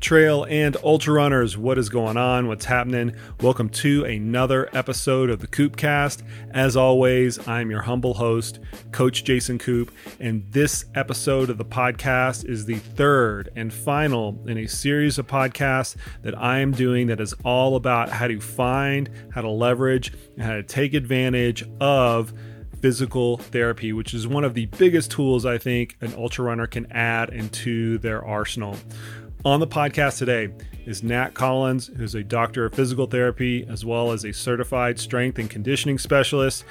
Trail and ultra runners, what is going on? What's happening? Welcome to another episode of the KoopCast. As always, I'm your humble host, Coach Jason Koop, and this episode of the podcast is the third and final in a series of podcasts that I am doing that is all about how to find, how to leverage, and how to take advantage of physical therapy, which is one of the biggest tools I think an ultra runner can add into their arsenal. On the podcast today is Nat Collins, who's a doctor of physical therapy as well as a certified strength and conditioning specialist.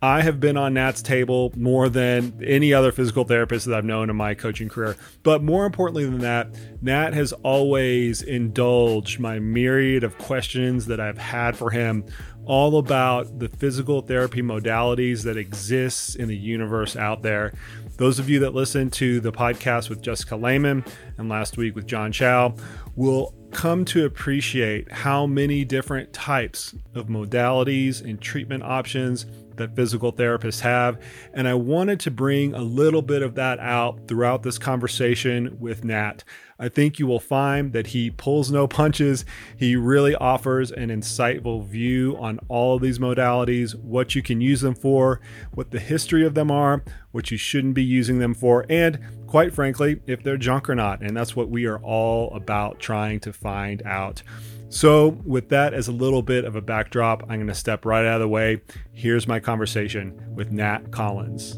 I have been on Nat's table more than any other physical therapist that I've known in my coaching career. But more importantly than that, Nat has always indulged my myriad of questions that I've had for him all about the physical therapy modalities that exist in the universe out there. Those of you that listen to the podcast with Jessica Lehman and last week with John Chow will come to appreciate how many different types of modalities and treatment options that physical therapists have. And I wanted to bring a little bit of that out throughout this conversation with Nat. I think you will find that he pulls no punches. He really offers an insightful view on all of these modalities, what you can use them for, what the history of them are, what you shouldn't be using them for, and quite frankly, if they're junk or not. And that's what we are all about trying to find out. So, with that as a little bit of a backdrop, I'm going to step right out of the way. Here's my conversation with Nat Collins.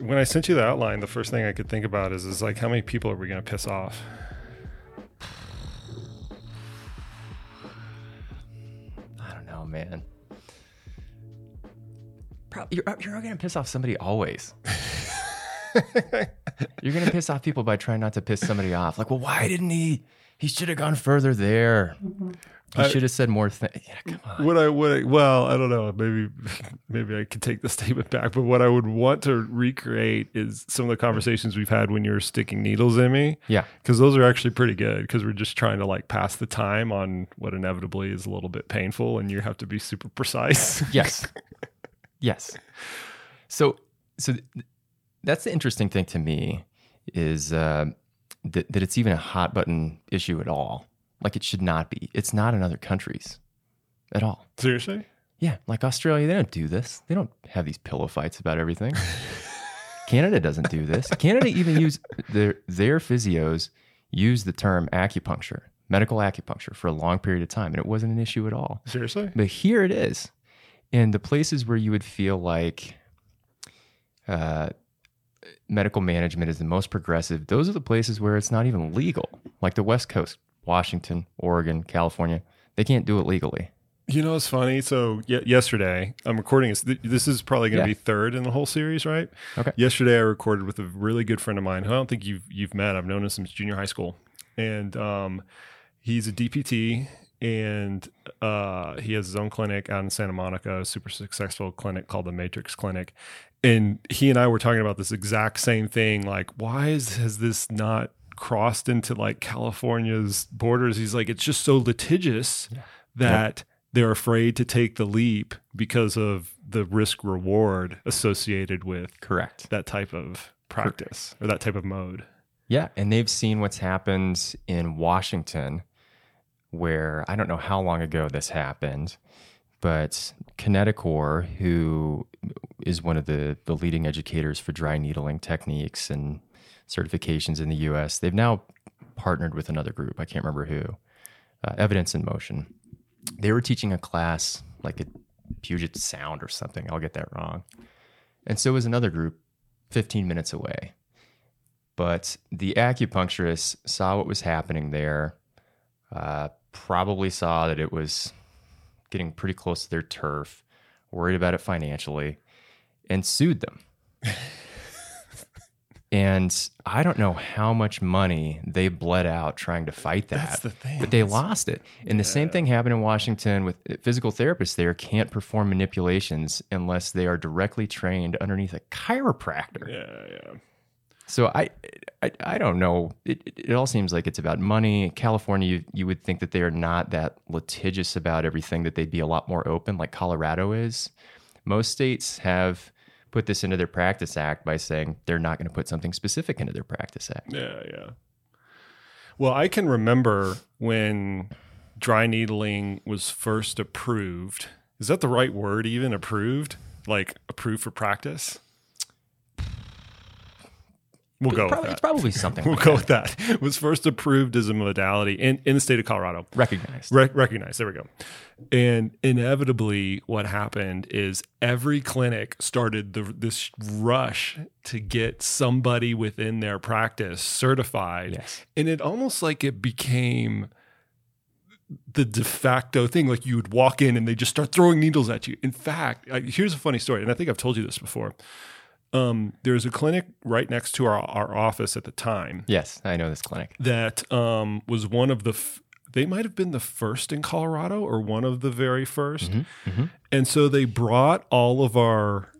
When I sent you the outline, the first thing I could think about is, is like, how many people are we going to piss off? I don't know, man. Probably, you're you're going to piss off somebody always. you're going to piss off people by trying not to piss somebody off. Like, well, why didn't he? He should have gone further there. He I- should have said more things. Yeah, come on. What I would, well, I don't know. Maybe, maybe I could take the statement back. But what I would want to recreate is some of the conversations we've had when you're sticking needles in me. Yeah. because those are actually pretty good because we're just trying to like pass the time on what inevitably is a little bit painful and you have to be super precise Yes. yes. So, so that's the interesting thing to me is uh, that, that it's even a hot button issue at all. Like it should not be. It's not in other countries at all. seriously Yeah, like Australia, they don't do this. They don't have these pillow fights about everything. Canada doesn't do this. Canada even use their their physios use the term acupuncture, medical acupuncture for a long period of time, and it wasn't an issue at all. seriously But here it is. In the places where you would feel like uh, medical management is the most progressive, those are the places where it's not even legal. Like the West Coast, Washington, Oregon, California, they can't do it legally. you know it's funny so y- yesterday i'm recording this this is probably going to Yeah. be third in the whole series right Okay. yesterday i recorded with a really good friend of mine who i don't think you've you've met i've known him since junior high school and um, he's a dpt and uh, he has his own clinic out in Santa Monica, a super successful clinic called the Matrix Clinic. And he and I were talking about this exact same thing. Like, why is, has this not crossed into like California's borders? He's like, it's just so litigious that they're afraid to take the leap because of the risk reward associated with Correct. that type of practice or that type of mode. Yeah, and they've seen what's happened in Washington, where I don't know how long ago this happened, but Kinetacore, who is one of the, the leading educators for dry needling techniques and certifications in the US, they've now partnered with another group. I can't remember who, uh, Evidence in Motion. They were teaching a class like a Puget Sound or something. I'll get that wrong. And so was another group 15 minutes away. But the acupuncturist saw what was happening there, uh, probably saw that it was getting pretty close to their turf, worried about it financially, and sued them. and I don't know how much money they bled out trying to fight that. That's the thing. But they lost it. And the same thing happened in Washington with physical therapists there can't perform manipulations unless they are directly trained underneath a chiropractor. Yeah, yeah. So I, I, I don't know. It, it all seems like it's about money. California, you, you would think that they are not that litigious about everything, that they'd be a lot more open, like Colorado is. Most states have put this into their practice act by saying they're not going to put something specific into their practice act. Yeah, yeah. Well, I can remember when dry needling was first approved. Is that the right word even approved? Like approved for practice? We'll go probably, with that. It's probably something. We'll like go that. with that. It was first approved as a modality in, in the state of Colorado. recognized. Re- recognized. There we go. And inevitably, what happened is every clinic started the, this rush to get somebody within their practice certified. Yes. And it almost like it became the de facto thing. Like you would walk in and they just start throwing needles at you. In fact, I, here's a funny story. And I think I've told you this before. Um, there's a clinic right next to our, our office at the time Yes, I know this clinic. that um, was one of the. F- they might have been the first in Colorado or one of the very 1st and so they brought all of our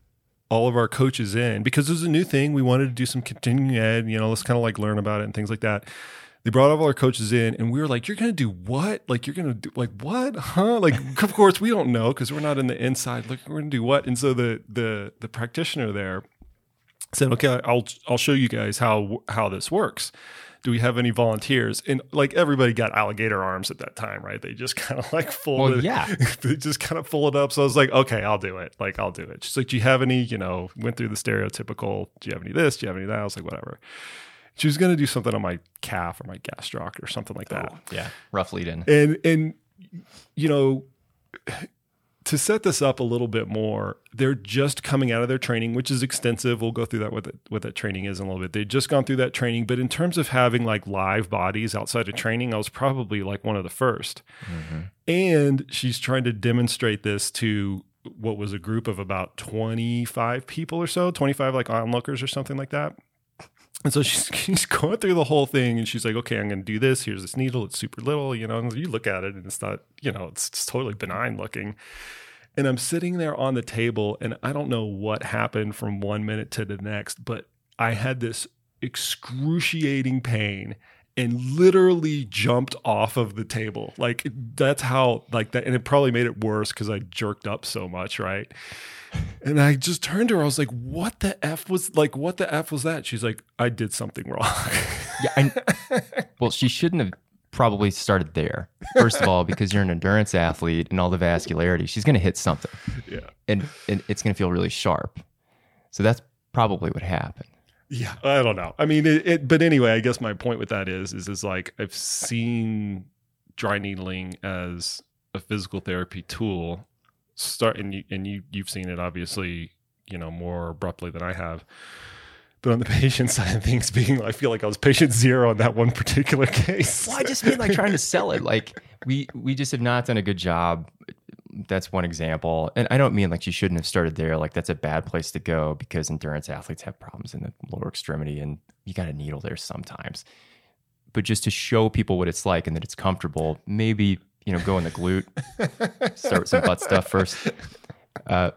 all of our coaches in because it was a new thing. We wanted to do some continuing ed, you know, let's kind of like learn about it and things like that. They brought all our coaches in, and we were like, "You're going to do what? Like, you're going to do like what? Huh? Like, of course we don't know because we're not in the inside. Like, we're going to do what?" And so the the the practitioner there said, "Okay, I'll I'll show you guys how how this works. Do we have any volunteers?" And like everybody got alligator arms at that time, right? They just kind of like folded, yeah. they just kind of folded up. So I was like, "Okay, I'll do it. Like, I'll do it." She's like, "Do you have any? You know, went through the stereotypical. Do you have any of this? Do you have any of that?" I was like, "Whatever." She was going to do something on my calf or my gastroc or something like that oh, Yeah, rough lead in. and and you know to set this up a little bit more they're just coming out of their training which is extensive. We'll go through that what, the, what that training is in a little bit. They've just gone through that training but in terms of having like live bodies outside of training i was probably like one of the 1st mm-hmm. and she's trying to demonstrate this to what was a group of about 25 people or so 25 like onlookers or something like that and so she's, she's going through the whole thing and she's like, okay, I'm going to do this. Here's this needle. It's super little, you know, and you look at it and it's not, you know, it's, it's totally benign looking. And I'm sitting there on the table and I don't know what happened from one minute to the next, but I had this excruciating pain and literally jumped off of the table. Like that's how like that and it probably made it worse cuz I jerked up so much, right? And I just turned to her. I was like, "What the f was like? What the f was that?" She's like, "I did something wrong." Yeah, I, well, she shouldn't have probably started there. First of all, because you're an endurance athlete and all the vascularity, she's going to hit something, yeah, and, and it's going to feel really sharp. So that's probably what happened. yeah. I don't know. I mean, it, it. But anyway, I guess my point with that is, is, is like I've seen dry needling as a physical therapy tool start, and you and you you've seen it obviously, you know, more abruptly than I have. But on the patient side of things, being I feel like I was patient zero on that one particular case. Well, I just mean like trying to sell it. Like we we just have not done a good job. That's one example, and I don't mean like you shouldn't have started there. Like that's a bad place to go because endurance athletes have problems in the lower extremity, and you got a needle there sometimes. But just to show people what it's like and that it's comfortable, maybe you know go in the glute, start with some butt stuff first. Uh,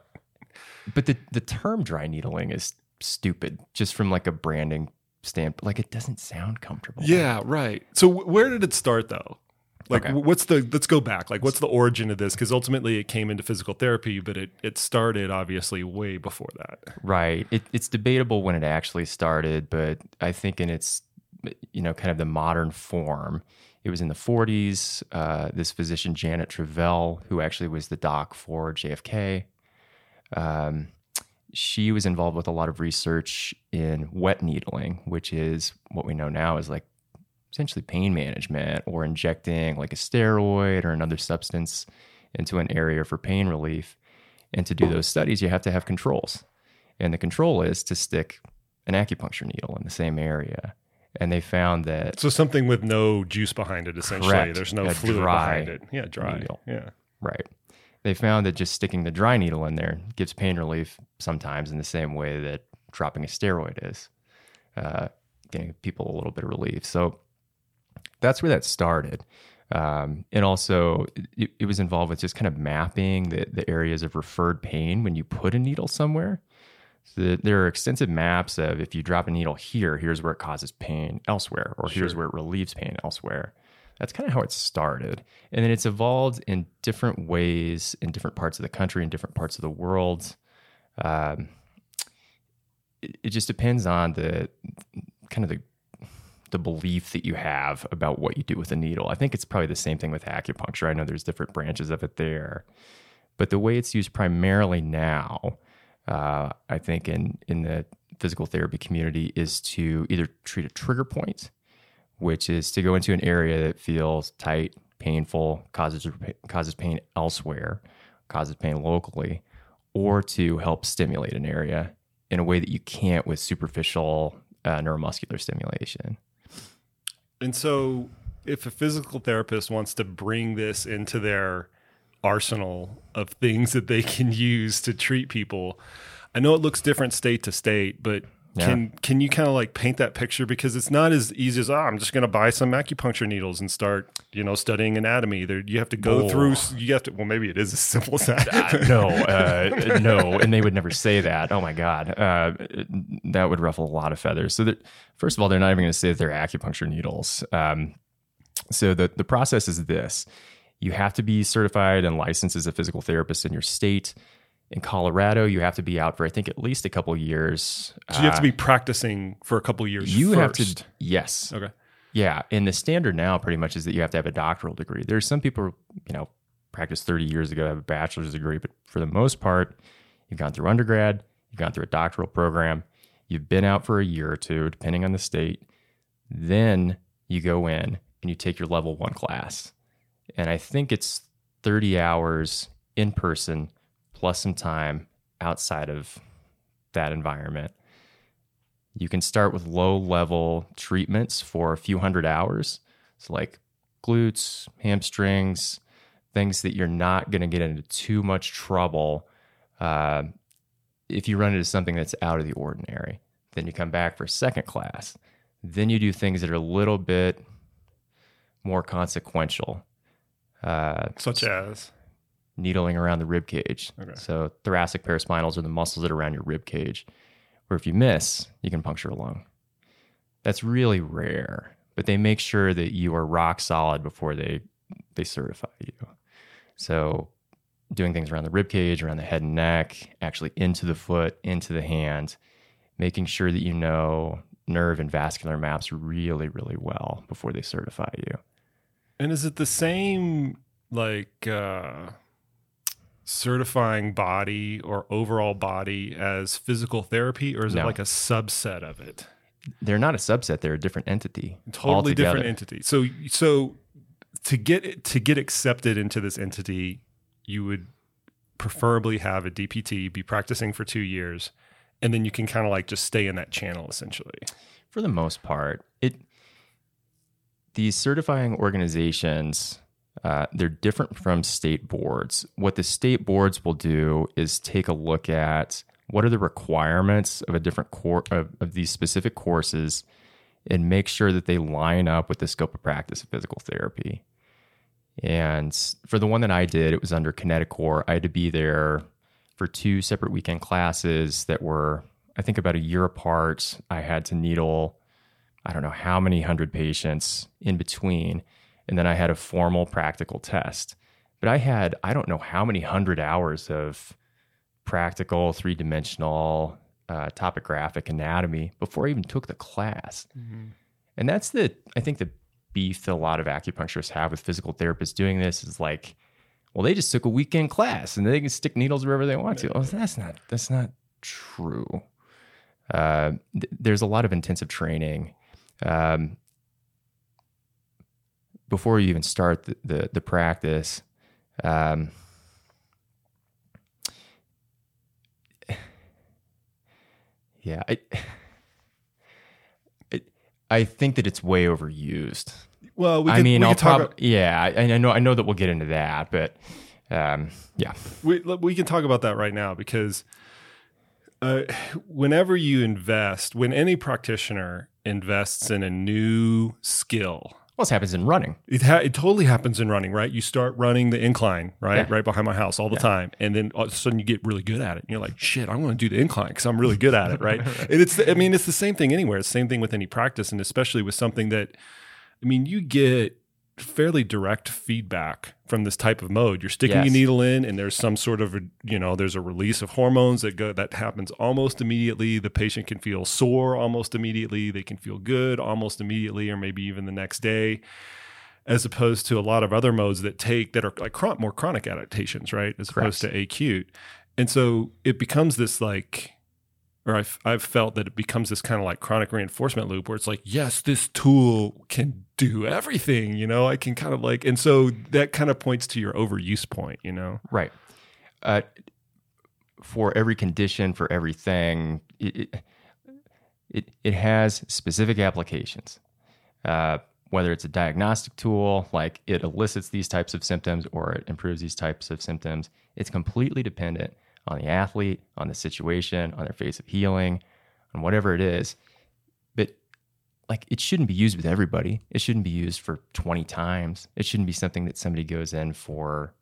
but the the term dry needling is stupid, just from like a branding standpoint. Like it doesn't sound comfortable. Yeah, right. So wh- where did it start though? Like Okay. what's the let's go back. Like what's the origin of this cuz ultimately it came into physical therapy, but it it started obviously way before that. Right. It, it's debatable when it actually started, but I think in its, you know, kind of the modern form, it was in the 40s. Uh, this physician, Janet Travell, who actually was the doc for JFK, um, she was involved with a lot of research in wet needling, which is what we know now is like essentially pain management or injecting like a steroid or another substance into an area for pain relief. And to do those studies, you have to have controls. And the control is to stick an acupuncture needle in the same area. And they found that, So something with no juice behind it essentially. Correct. There's no fluid behind it. Yeah, dry. needle. Yeah. right, they found that just sticking the dry needle in there gives pain relief sometimes in the same way that dropping a steroid is, uh, getting people a little bit of relief. So that's where that started. Um, and also, it, it was involved with just kind of mapping the, the areas of referred pain when you put a needle somewhere. So there are extensive maps of if you drop a needle here, here's where it causes pain elsewhere, or here's where it relieves pain elsewhere. That's kind of how it started. And then it's evolved in different ways in different parts of the country, in different parts of the world. Um, it, it just depends on the kind of the the belief that you have about what you do with a needle. I think it's probably the same thing with acupuncture. I know there's different branches of it there, but the way it's used primarily now, uh, I think in in the physical therapy community is to either treat a trigger point, which is to go into an area that feels tight, painful, causes causes pain elsewhere, causes pain locally, or to help stimulate an area in a way that you can't with superficial uh, neuromuscular stimulation. And so, if a physical therapist wants to bring this into their arsenal of things that they can use to treat people, I know it looks different state to state, but Yeah. can can you kind of like paint that picture because it's not as easy as oh, I'm just going to buy some acupuncture needles and start you know studying anatomy. There you have to go Oh. through. You have to. Well, maybe it is as simple as that. no, uh, no, and they would never say that. Oh my god, uh, that would ruffle a lot of feathers. So, that, first of all, they're not even going to say that they're acupuncture needles. Um, so the the process is this: you have to be certified and licensed as a physical therapist in your state. In Colorado, you have to be out for I think at least a couple years. So you have to Uh, be practicing for a couple years. you have to yes Okay. yeah, and the standard now pretty much is that you have to have a doctoral degree. There's some people, you know, practiced 30 years ago have a bachelor's degree, but for the most part, you've gone through undergrad, you've gone through a doctoral program, you've been out for a year or two, depending on the state. Then you go in and you take your level one class. And I think it's 30 hours in person plus some time outside of that environment. You can start with low level treatments for a few hundred hours. So, like glutes, hamstrings, things that you're not going to get into too much trouble uh, if you run into something that's out of the ordinary. Then you come back for second class. Then you do things that are a little bit more consequential. Uh, such as needling around the rib cage. Okay. So thoracic paraspinals are the muscles that are around your rib cage. Where if you miss, you can puncture a lung. That's really rare, but they make sure that you are rock solid before they they certify you. So doing things around the rib cage, around the head and neck, actually into the foot, into the hand, making sure that you know nerve and vascular maps really, really well before they certify you. And is it the same like uh certifying body or overall body as physical therapy or is it like a subset of it? They're not a subset, they're a different entity. Totally different entity. So so to get to get accepted into this entity, you would preferably have a DPT, be practicing for 2 years, and then you can kind of like just stay in that channel essentially. for the most part it these certifying organizations uh, they're different from state boards. What the state boards will do is take a look at what are the requirements of a different core of, of these specific courses and make sure that they line up with the scope of practice of physical therapy. And for the one that i did it was under kinetacore. I had to be there for two separate weekend classes that were i think about a year apart. I had to needle i don't know how many hundred patients in between and then i had a formal practical test but i had i don't know how many hundred hours of practical three-dimensional uh, topographic anatomy before i even took the class and that's the I think the beef that a lot of acupuncturists have with physical therapists doing this is like, well, they just took a weekend class and they can stick needles wherever they want to. Oh, that's not that's not true. Uh, th- there's a lot of intensive training. Um, before you even start the the, the practice, um, yeah, I, it, I think that it's way overused. Well, we I could, mean, we I'll talk probably yeah, I, I know I know that we'll get into that, but um, yeah, we, we can talk about that right now because uh, whenever you invest, when any practitioner invests in a new skill Well, this happens in running. It, ha- it totally happens in running, right? You start running the incline, right, Yeah. right behind my house all the time, and then all of a sudden you get really good at it. And you're like, "Shit, I'm going to do the incline because I'm really good at it," right? and it's, I mean, it's the same thing anywhere. It's the same thing with any practice, and especially with something that, I mean, you get fairly direct feedback from this type of mode. You're sticking a needle in, and there's some sort of, you know, there's a release of hormones that go that happens almost immediately. The patient can feel sore almost immediately. They can feel good almost immediately, or maybe even the next day as opposed to a lot of other modes that take that are like chron- more chronic adaptations, right? As opposed to acute. And so it becomes this like, or I've, I've felt that it becomes this kind of like chronic reinforcement loop where it's like, yes, this tool can do everything, you know, I can kind of like, and so that kind of points to your overuse point, you know? Right. Uh, for every condition, for everything, it, it, it, has specific applications. Uh, whether it's a diagnostic tool, like it elicits these types of symptoms or it improves these types of symptoms, it's completely dependent on the athlete, on the situation, on their phase of healing, on whatever it is. Like it shouldn't be used with everybody. It shouldn't be used for 20 times. It shouldn't be something that somebody goes in for,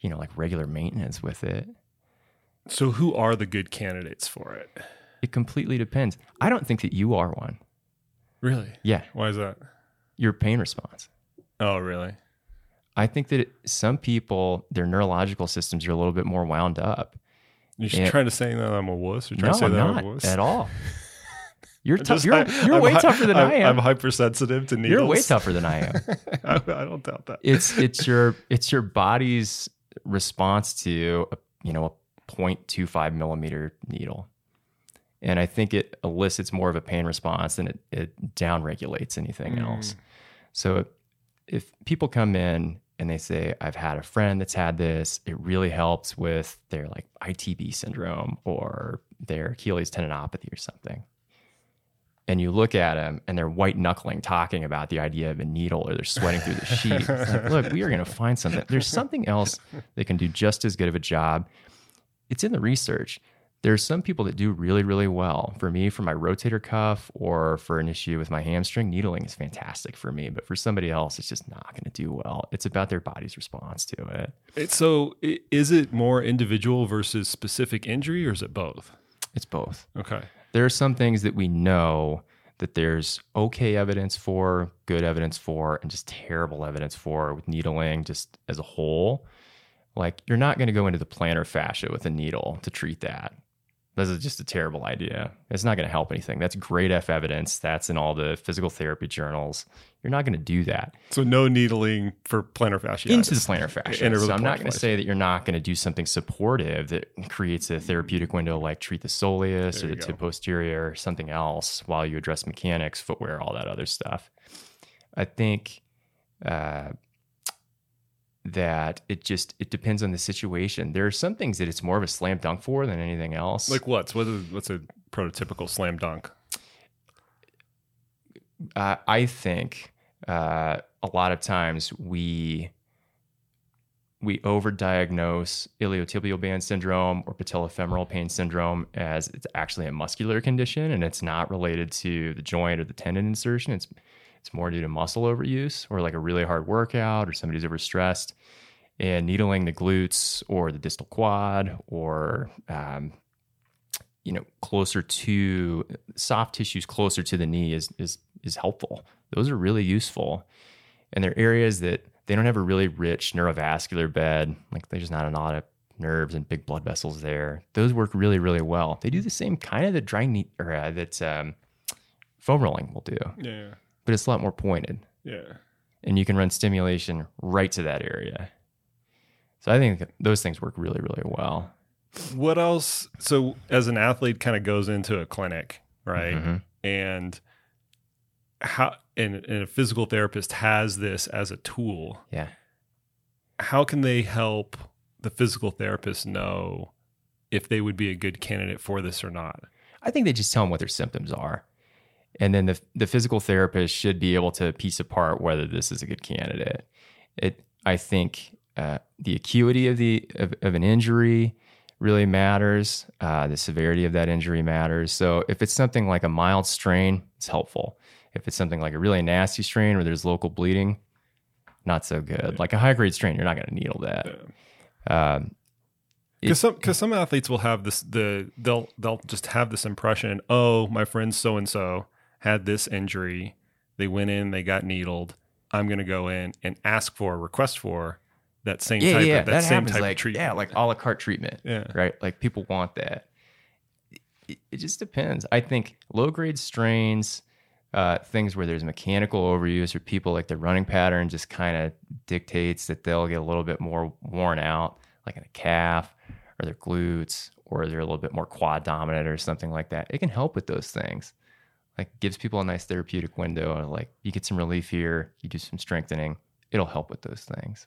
you know, like regular maintenance with it. So who are the good candidates for it? It completely depends. I don't think that you are one. Really? Yeah, Why is that? your pain response. Oh, really? I think that it, some people, their neurological systems are a little bit more wound up. You're trying to say that I'm a wuss? You're trying No, to say I'm that I'm not a wuss? at all. You're tough. You're, you're I'm way tougher than I'm, I am. I'm hypersensitive to needles. you're way tougher than I am. I, I don't doubt that. it's it's your it's your body's response to a, you know a 0.25 millimeter needle and i think it elicits more of a pain response than it, it down regulates anything mm. else so if people come in and they say i've had a friend that's had this it really helps with their like itb syndrome or their achilles tendinopathy or something and you look at them and they're white knuckling talking about the idea of a needle or they're sweating through the sheet. It's like, look, we are going to find something. There's something else that can do just as good of a job. It's in the research. There's some people that do really, really well. For me, for my rotator cuff or for an issue with my hamstring, needling is fantastic for me. But for somebody else, it's just not going to do well. It's about their body's response to it. It's so is it more individual versus specific injury or is it both? It's both. Okay. There are some things that we know that there's okay evidence for, good evidence for, and just terrible evidence for with needling just as a whole. Like you're not going to go into the plantar fascia with a needle to treat that. This is just a terrible idea. It's not going to help anything. That's great F evidence. That's in all the physical therapy journals. You're not going to do that So no needling for plantar fasciitis. into the plantar fascia. So I'm not going to say that you're not going to do something supportive that creates a therapeutic window, like treat the soleus There or the tib posterior or something else while you address mechanics, footwear, all that other stuff. I think uh, that it just it depends on the situation. There are some things that it's more of a slam dunk for than anything else. Like what's what is, what's a prototypical slam dunk? uh, I think uh, a lot of times we we overdiagnose iliotibial band syndrome or patellofemoral pain syndrome as it's actually a muscular condition and it's not related to the joint or the tendon insertion. It's it's more due to muscle overuse or like a really hard workout or somebody's overstressed and needling the glutes or the distal quad or um, you know closer to soft tissues closer to the knee is is is helpful. Those are really useful, and they're areas that they don't have a really rich neurovascular bed. Like there's just not a lot of nerves and big blood vessels there. Those work really really well. They do the same kind of the dry knee or uh, that um, foam rolling will do, Yeah. But it's a lot more pointed, Yeah. and you can run stimulation right to that area. So I think those things work really really well. What else? So as an athlete kind of goes into a clinic, right? Mhm. And how and, and a physical therapist has this as a tool. Yeah. How can they help the physical therapist know if they would be a good candidate for this or not? I think they just tell them what their symptoms are. And then the, the physical therapist should be able to piece apart whether this is a good candidate. It, I think uh, the acuity of, the, of, of an injury really matters. Uh, the severity of that injury matters. So if it's something like a mild strain, it's helpful. If it's something like a really nasty strain where there's local bleeding, not so good. Like a high grade strain, you're not going to needle that. Um, because some because some athletes will have this the they'll they'll just have this impression oh my friend so and so had this injury they went in they got needled i'm going to go in and ask for request for that same yeah, type yeah, of that, that same type like of treatment yeah, like a la carte treatment. Yeah. right. Like people want that. It, it just depends. I think low grade strains, uh, things where there's mechanical overuse or people like their running pattern just kind of dictates that they'll get a little bit more worn out, like in a calf or their glutes, or they're a little bit more quad dominant or something like that. It can help with those things. Like gives people a nice therapeutic window. And like you get some relief here, you do some strengthening, it'll help with those things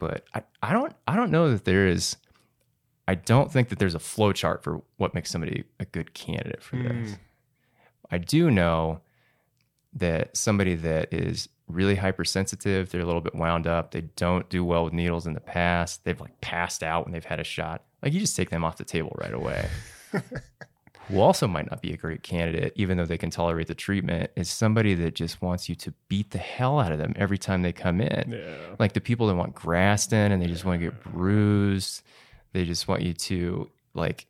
but I, I don't I don't know that there is I don't think that there's a flow chart for what makes somebody a good candidate for this. Mm. I do know that somebody that is really hypersensitive, they're a little bit wound up, they don't do well with needles in the past, they've like passed out when they've had a shot. Like you just take them off the table right away. Who also might not be a great candidate, even though they can tolerate the treatment, is somebody that just wants you to beat the hell out of them every time they come in yeah like the people that want Graston and they just want to get bruised. They just want you to like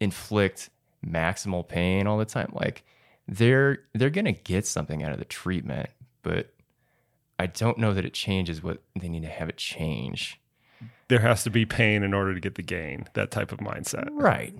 inflict maximal pain all the time. Like they're they're gonna get something out of the treatment, but I don't know that it changes what they need to have it change. there has to be pain in order to get the gain that type of mindset Right.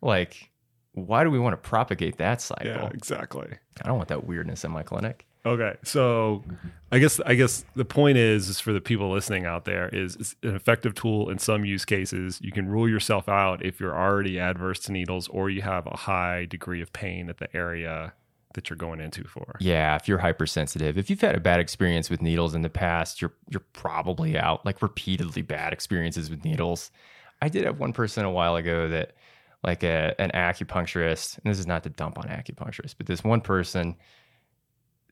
Like, why do we want to propagate that cycle? yeah exactly I don't want that weirdness in my clinic. Okay, so I guess I guess the point is, is for the people listening out there, is it's an effective tool in some use cases. You can rule yourself out if you're already adverse to needles or you have a high degree of pain at the area that you're going into for. Yeah, if you're hypersensitive, if you've had a bad experience with needles in the past, you're you're probably out. Like repeatedly bad experiences with needles. I did have one person a while ago that like a, an acupuncturist, and this is not to dump on acupuncturists, but this one person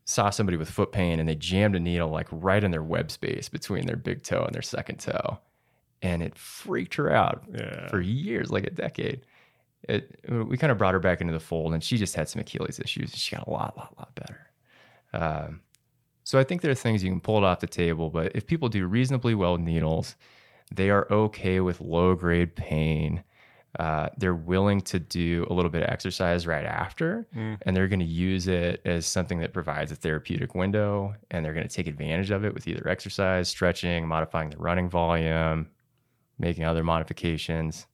saw somebody with foot pain and they jammed a needle like right in their web space between their big toe and their second toe. And it freaked her out Yeah. for years, like a decade. It, we kind of brought her back into the fold, and she just had some Achilles issues. And she got a lot, lot, lot better. Um, so I think there are things you can pull it off the table, but if people do reasonably well with needles, they are okay with low grade pain. Uh, they're willing to do a little bit of exercise right after, and they're going to use it as something that provides a therapeutic window, and they're going to take advantage of it with either exercise, stretching, modifying the running volume, making other modifications.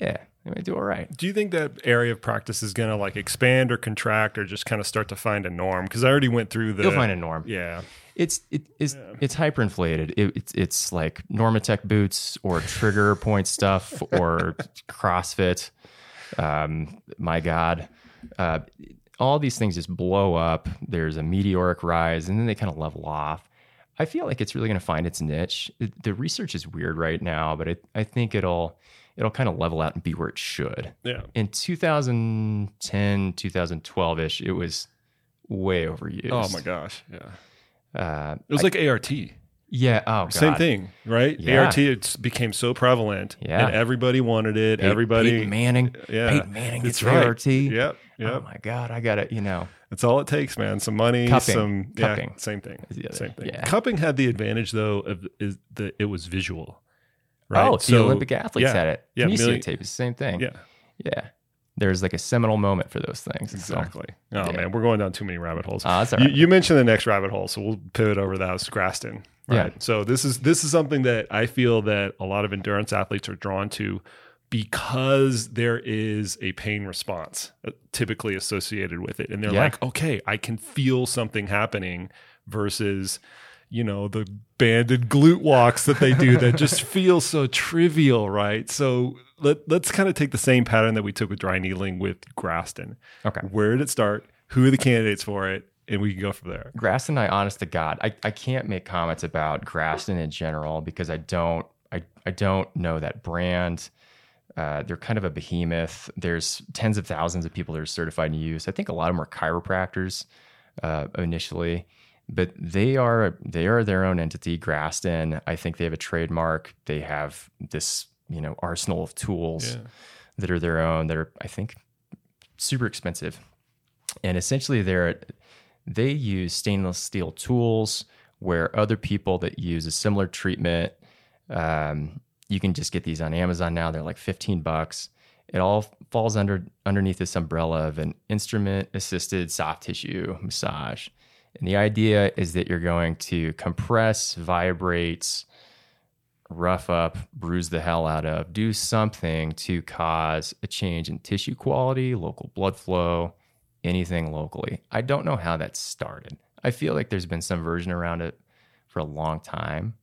Yeah, they might do all right. Do you think that area of practice is going to like expand or contract or just kind of start to find a norm? Because I already went through the. You'll find a norm. Yeah. It's it is it's hyperinflated. It, it's it's like Normatec boots or trigger point stuff or CrossFit. Um, my God, uh, all these things just blow up. There's a meteoric rise, and then they kind of level off. I feel like it's really going to find its niche. The research is weird right now, but it, I think it'll it'll kind of level out and be where it should. Yeah. In 2010, 2012 ish, it was way overused. Oh my gosh. Yeah. Uh, It was like ART. yeah. Oh, God. Same thing, right? Yeah. ART it became so prevalent, Yeah. and everybody wanted it. Everybody, Peyton Manning. yeah, Peyton Manning gets right. ART. Yep, Oh my God, I got it. You know, That's all it takes, man. Some money, Cupping. some yeah, Cupping same thing, same thing. yeah. Cupping had the advantage though of is that it was visual, right? oh, the Olympic athletes yeah, had it. yeah, Kinesio tape is the same thing. Yeah, yeah. There's like a seminal moment for those things. So, exactly. oh yeah. man, we're going down too many rabbit holes. That's all you, you mentioned the next rabbit hole, so we'll pivot over that. It's Graston, Yeah. right? So this is this is something that I feel that a lot of endurance athletes are drawn to because there is a pain response uh, typically associated with it, and they're Yeah. like, okay, I can feel something happening versus. You know, the banded glute walks that they do that just feel so trivial, right? So let, let's kind of take the same pattern that we took with dry needling with Graston. Okay. Where did it start? Who are the candidates for it? And we can go from there. Graston, I honest to God, I, I can't make comments about Graston in general because I don't I, I don't know that brand. Uh, they're kind of a behemoth. There's tens of thousands of people that are certified in use. I think a lot of them are chiropractors uh, initially, but they are they are their own entity. Graston. I think they have a trademark. They have this you know arsenal of tools Yeah. that are their own. That are I think super expensive. and essentially they're they use stainless steel tools where other people that use a similar treatment um, you can just get these on amazon now they're like 15 bucks it all falls under underneath this umbrella of an instrument assisted soft tissue massage and the idea is that you're going to compress vibrate rough up bruise the hell out of do something to cause a change in tissue quality local blood flow anything locally. I don't know how that started. I feel like there's been some version around it for a long time.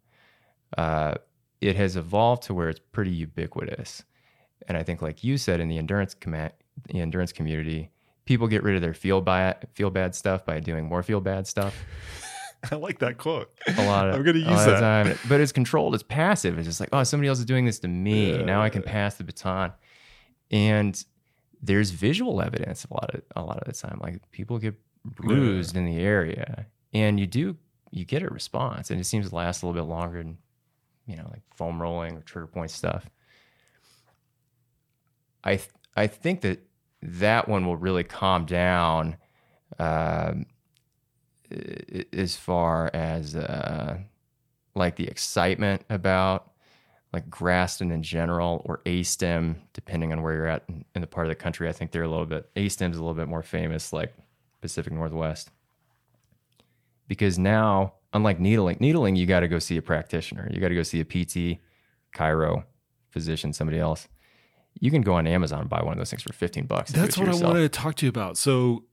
Uh, it has evolved to where it's pretty ubiquitous, and I think, like you said, in the endurance com- the endurance community, people get rid of their feel bad feel bad stuff by doing more feel bad stuff. I like that quote. A lot of I'm going to use that. Time. But it's controlled. It's passive. It's just like, oh, somebody else is doing this to me. Yeah. Now I can pass the baton. And there's visual evidence a lot of a lot of the time. Like people get bruised yeah. in the area, and you do you get a response, and it seems to last a little bit longer than you know like foam rolling or trigger point stuff. I th- I think that that one will really calm down um, as far as uh, like the excitement about like Graston in general or ASTYM, depending on where you're at in, the part of the country. I think they're a little bit, ASTYM's a little bit more famous, like Pacific Northwest. Because now, unlike needling, needling, you got to go see a practitioner. You got to go see a PT, chiro, physician, somebody else. You can go on Amazon and buy one of those things for 15 bucks. That's what yourself. I wanted to talk to you about. So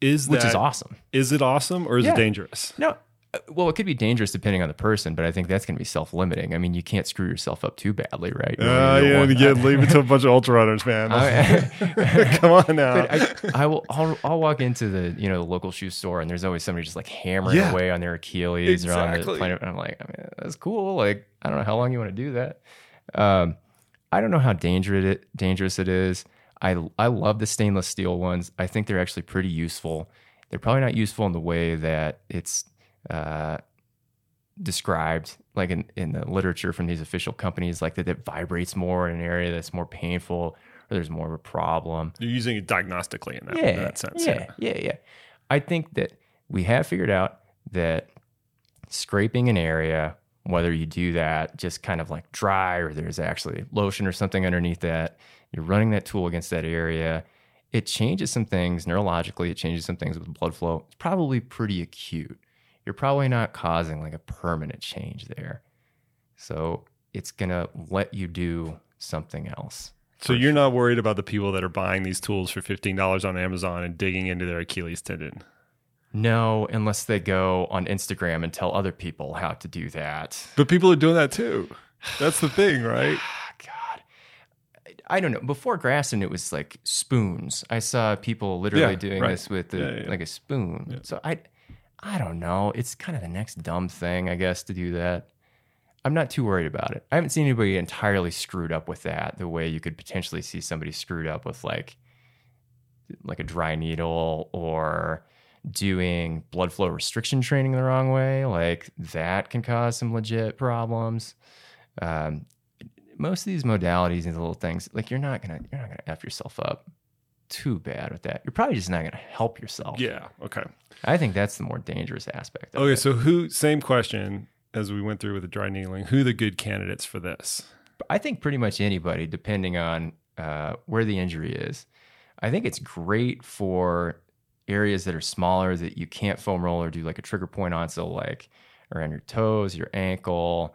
is Which that, is awesome. Is it awesome or is yeah. it dangerous? No, uh, well, it could be dangerous depending on the person, but I think that's going to be self-limiting. I mean, you can't screw yourself up too badly, right? Uh, yeah, again, leave it to a bunch of ultra runners, man. Come on now. I, I, will. I'll, I'll, walk into the you know the local shoe store, and there's always somebody just like hammering yeah, away on their Achilles exactly. or on the planet. And I'm like, I mean, that's cool. Like, I don't know how long you want to do that. Um, I don't know how dangerous it dangerous it is. I I love the stainless steel ones. I think they're actually pretty useful. They're probably not useful in the way that it's uh, described like in, in the literature from these official companies like that it vibrates more in an area that's more painful or there's more of a problem you're using it diagnostically in that, yeah, in that sense yeah, yeah yeah yeah i think that we have figured out that scraping an area whether you do that just kind of like dry or there's actually lotion or something underneath that you're running that tool against that area it changes some things neurologically it changes some things with blood flow it's probably pretty acute you're probably not causing like a permanent change there. So it's going to let you do something else. So you're not worried about the people that are buying these tools for $15 on Amazon and digging into their Achilles tendon? No, unless they go on Instagram and tell other people how to do that. But people are doing that too. That's the thing, right? God. I don't know. Before Graston, it was like spoons. I saw people literally yeah, doing right. this with the, yeah, yeah. like a spoon. So I I don't know. It's kind of the next dumb thing, I guess, to do that. I'm not too worried about it. I haven't seen anybody entirely screwed up with that the way you could potentially see somebody screwed up with like like a dry needle or doing blood flow restriction training the wrong way. Like that can cause some legit problems. Um, most of these modalities, these little things, like you're not gonna you're not gonna f yourself up too bad with that. You're probably just not to help yourself. Yeah. Okay. I think that's the more dangerous aspect. okay. It. So who? Same question as we went through with the dry needling. Who the good candidates for this? I think pretty much anybody, depending on uh, where the injury is. I think it's great for areas that are smaller that you can't foam roll or do like a trigger point on. So like around your toes, your ankle,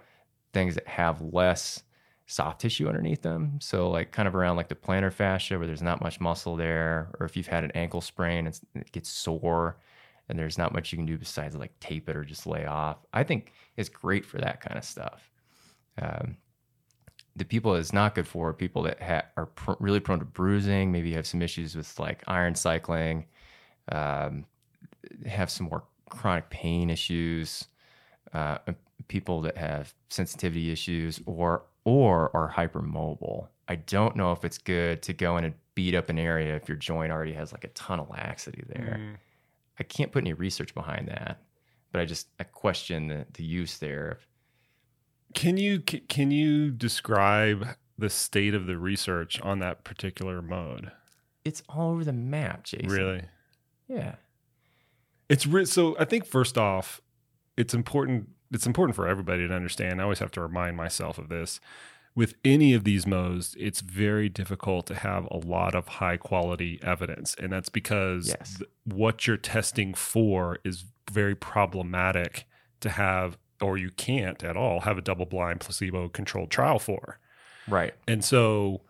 things that have less soft tissue underneath them. So like kind of around like the plantar fascia where there's not much muscle there, or if you've had an ankle sprain, and it gets sore and there's not much you can do besides like tape it or just lay off. I think it's great for that kind of stuff. Um, the people it's not good for people that ha- are pr- really prone to bruising, maybe you have some issues with like iron cycling, um, have some more chronic pain issues, uh, people that have sensitivity issues or or are hypermobile. I don't know if it's good to go in and beat up an area if your joint already has like a ton of laxity there. Mm. I can't put any research behind that, but I just I question the, the use there. Can you can you describe the state of the research on that particular mode? It's all over the map, Jason. Really? Yeah. It's re- so I think first off, it's important it's important for everybody to understand. I always have to remind myself of this. With any of these modes, it's very difficult to have a lot of high quality evidence. And that's because Yes. th- what you're testing for is very problematic to have, or you can't at all have a double blind placebo controlled trial for. Right. And so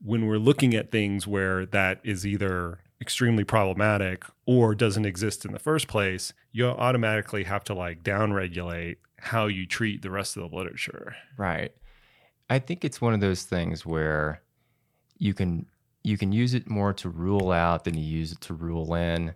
when we're looking at things where that is either extremely problematic or doesn't exist in the first place, you automatically have to like downregulate how you treat the rest of the literature. Right. I think it's one of those things where you can you can use it more to rule out than you use it to rule in.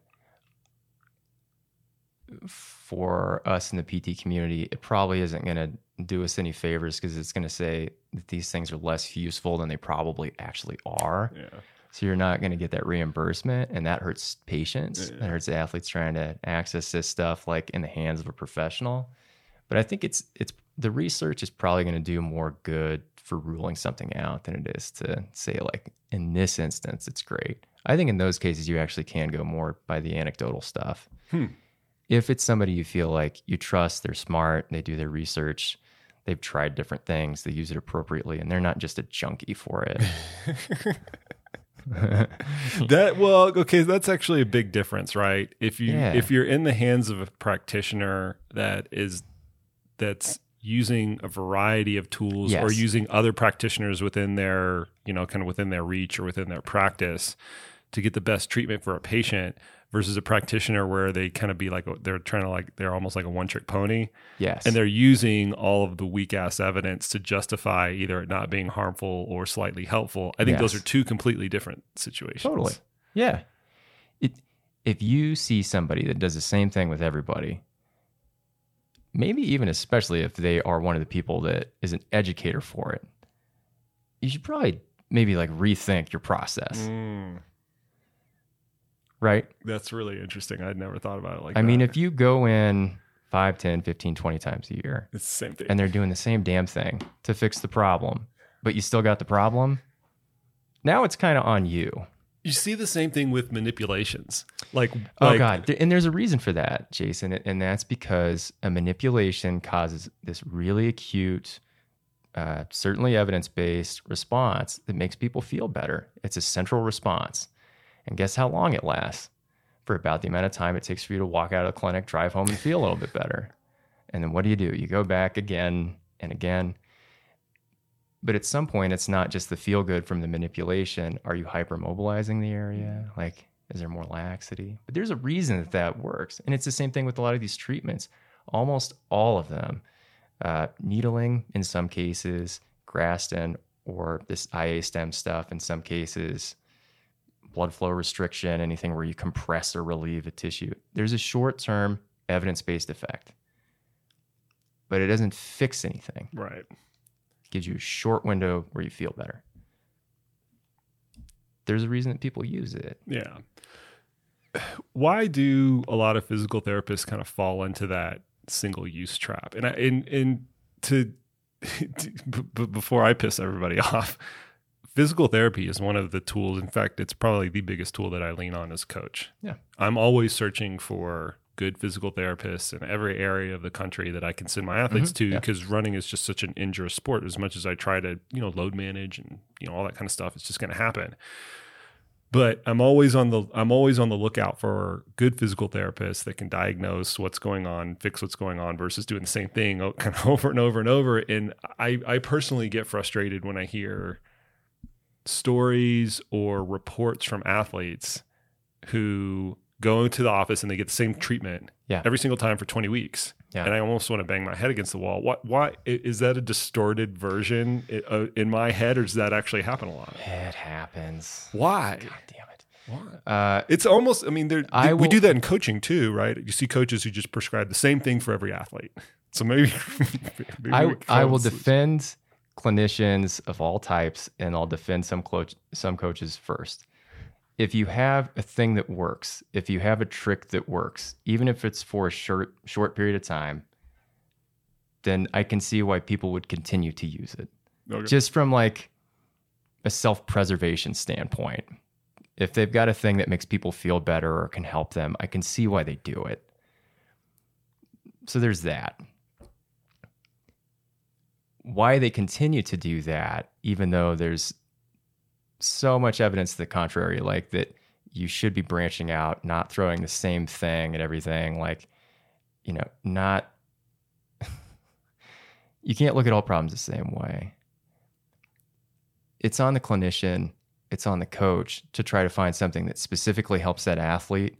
For us in the PT community, it probably isn't going to do us any favors because it's going to say that these things are less useful than they probably actually are. Yeah. So you're not going to get that reimbursement, and that hurts patients. Yeah. That hurts athletes trying to access this stuff like in the hands of a professional. But I think it's it's the research is probably going to do more good for ruling something out than it is to say like in this instance it's great. I think in those cases you actually can go more by the anecdotal stuff. Hmm. If it's somebody you feel like you trust, they're smart, they do their research, they've tried different things, they use it appropriately, and they're not just a junkie for it. That well, okay, that's actually a big difference, right? If you Yeah. if you're in the hands of a practitioner that is that's using a variety of tools or using other practitioners within their, you know, kind of within their reach or within their practice to get the best treatment for a patient versus a practitioner where they kind of be like they're trying to like they're almost like a one trick pony yes. and they're using all of the weak ass evidence to justify either it not being harmful or slightly helpful. I think those are two completely different situations. Totally. Yeah. It, if you see somebody that does the same thing with everybody, maybe even especially if they are one of the people that is an educator for it, you should probably maybe like rethink your process, Mm, right? that's really interesting. I'd never thought about it like I that. mean, if you go in 5, 10, 15, 20 times a year it's the same thing. and they're doing the same damn thing to fix the problem, but you still got the problem, now it's kind of on you. you see the same thing with manipulations. Like, Oh like- God! And there's a reason for that, Jason, and that's because a manipulation causes this really acute, uh, certainly evidence-based response that makes people feel better. It's a central response, and guess how long it lasts? For about the amount of time it takes for you to walk out of the clinic, drive home, and feel a little bit better. And then what do you do? You go back again and again. But at some point, it's not just the feel good from the manipulation. Are you hypermobilizing the area? Like, is there more laxity? But there's a reason that that works. And it's the same thing with a lot of these treatments. Almost all of them, uh, needling in some cases, Graston or this ASTYM stuff in some cases, blood flow restriction, anything where you compress or relieve a tissue. There's a short term evidence based effect, but it doesn't fix anything. right. It gives you a short window where you feel better. There's a reason that people use it. Yeah. Why do a lot of physical therapists kind of fall into that single use trap? And I, and, and to, to b- b- before I piss everybody off, physical therapy is one of the tools. In fact, it's probably the biggest tool that I lean on as coach. Yeah. I'm always searching for good physical therapists in every area of the country that I can send my mm-hmm. athletes to yeah. because running is just such an injurious sport. As much as I try to, you know, load manage and, you know, all that kind of stuff, it's just going to happen but I'm always on the I'm always on the lookout for good physical therapists that can diagnose what's going on, fix what's going on, versus doing the same thing kind of over and over and over. And I I personally get frustrated when I hear stories or reports from athletes who go into the office and they get the same treatment Yeah. every single time for 20 weeks. Yeah. And I almost want to bang my head against the wall. What? Why is that a distorted version uh, in my head, or does that actually happen a lot? It happens. Why? God damn it. Why? Uh, It's almost. I mean, there. I we will- do that in coaching too, right? You see coaches who just prescribe the same thing for every athlete. So maybe, maybe I, I will defend clinicians of all types and I'll defend some coach, some coaches first. If you have a thing that works, if you have a trick that works, even if it's for a short short period of time, then I can see why people would continue to use it. Okay. Just from like a self-preservation standpoint. If they've got a thing that makes people feel better or can help them, I can see why they do it. So there's that. Why they continue to do that, even though there's so much evidence to the contrary, like that you should be branching out, not throwing the same thing at everything, like, you know, not, you can't look at all problems the same way. It's on the clinician, it's on the coach to try to find something that specifically helps that athlete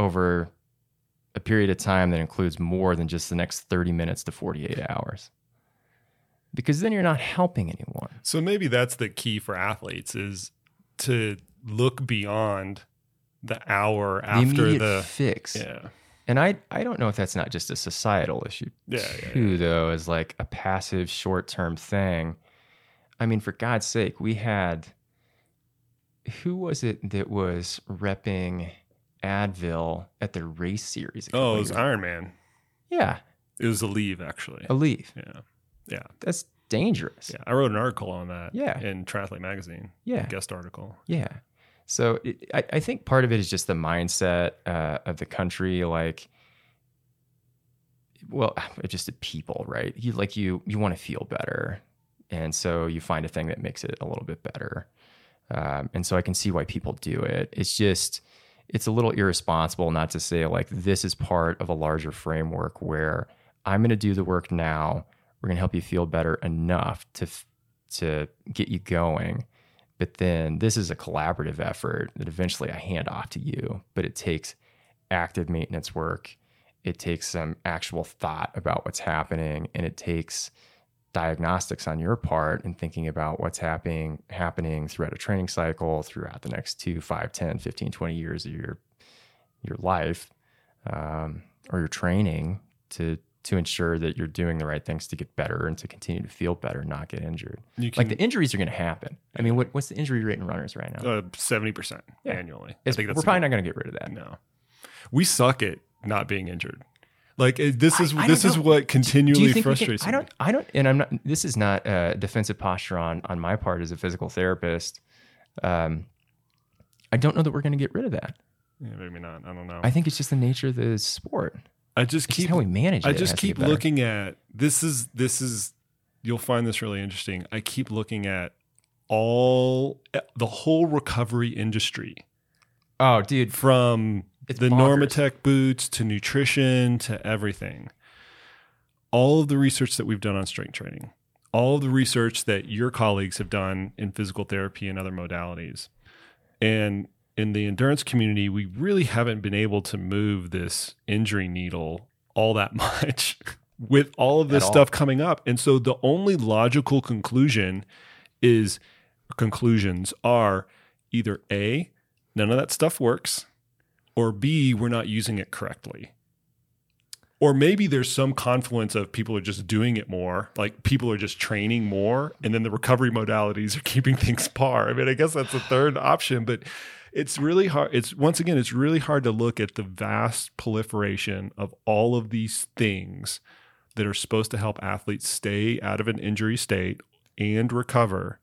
over a period of time that includes more than just the next 30 minutes to 48 hours. Because then you're not helping anyone. So maybe that's the key for athletes is to look beyond the hour The after the fix. yeah And I, I don't know if that's not just a societal issue yeah yeah, too, though, as like a passive short term thing. I mean, for God's sake, we had who was it that was repping Advil at the race series? oh it was Ironman yeah, it was Aleve actually a leaf. yeah yeah That's dangerous. yeah I wrote an article on that Yeah. in Triathlete magazine Yeah. guest article Yeah. So it, I, I think part of it is just the mindset uh, of the country, like, well, just the people, right? You like you you want to feel better, and so you find a thing that makes it a little bit better. Um, and so I can see why people do it. It's just it's a little irresponsible not to say like this is part of a larger framework where I'm going to do the work now. We're going to help you feel better enough to to get you going but then this is a collaborative effort that eventually I hand off to you. But it takes active maintenance work. It takes some actual thought about what's happening, and it takes diagnostics on your part and thinking about what's happening happening throughout a training cycle throughout the next 2 5 10 15 20 years of your your life um, or your training to to ensure that you're doing the right things to get better and to continue to feel better not get injured you like the injuries are going to happen. I mean, what, what's the injury rate in runners right now? uh, seventy percent Yeah. annually I think that's we're probably good- not going to get rid of that. no we suck at not being injured like this is I- this is know. what continually we can- frustrates I don't. me I don't. And I'm not. This is not a defensive posture on on my part as a physical therapist. Um, I don't know that we're going to get rid of that. Yeah, maybe not I don't know I think it's just the nature of the sport. I just It's keep how we manage. I has just keep looking at this is this is you'll find this really interesting. I keep looking at all eh, the whole recovery industry Oh, dude, from It's the bonkers. Normatec boots to nutrition to everything. All of the research that we've done on strength training, all of the research that your colleagues have done in physical therapy and other modalities. And in the endurance community, we really haven't been able to move this injury needle all that much with all of this At all. stuff coming up. And so the only logical conclusion is conclusions are either A, none of that stuff works, or B, we're not using it correctly. Or maybe there's some confluence of people are just doing it more, like people are just training more, and then the recovery modalities are keeping things par. I mean, I guess that's the third option, but it's really hard. It's once again, it's really hard to look at the vast proliferation of all of these things that are supposed to help athletes stay out of an injury state and recover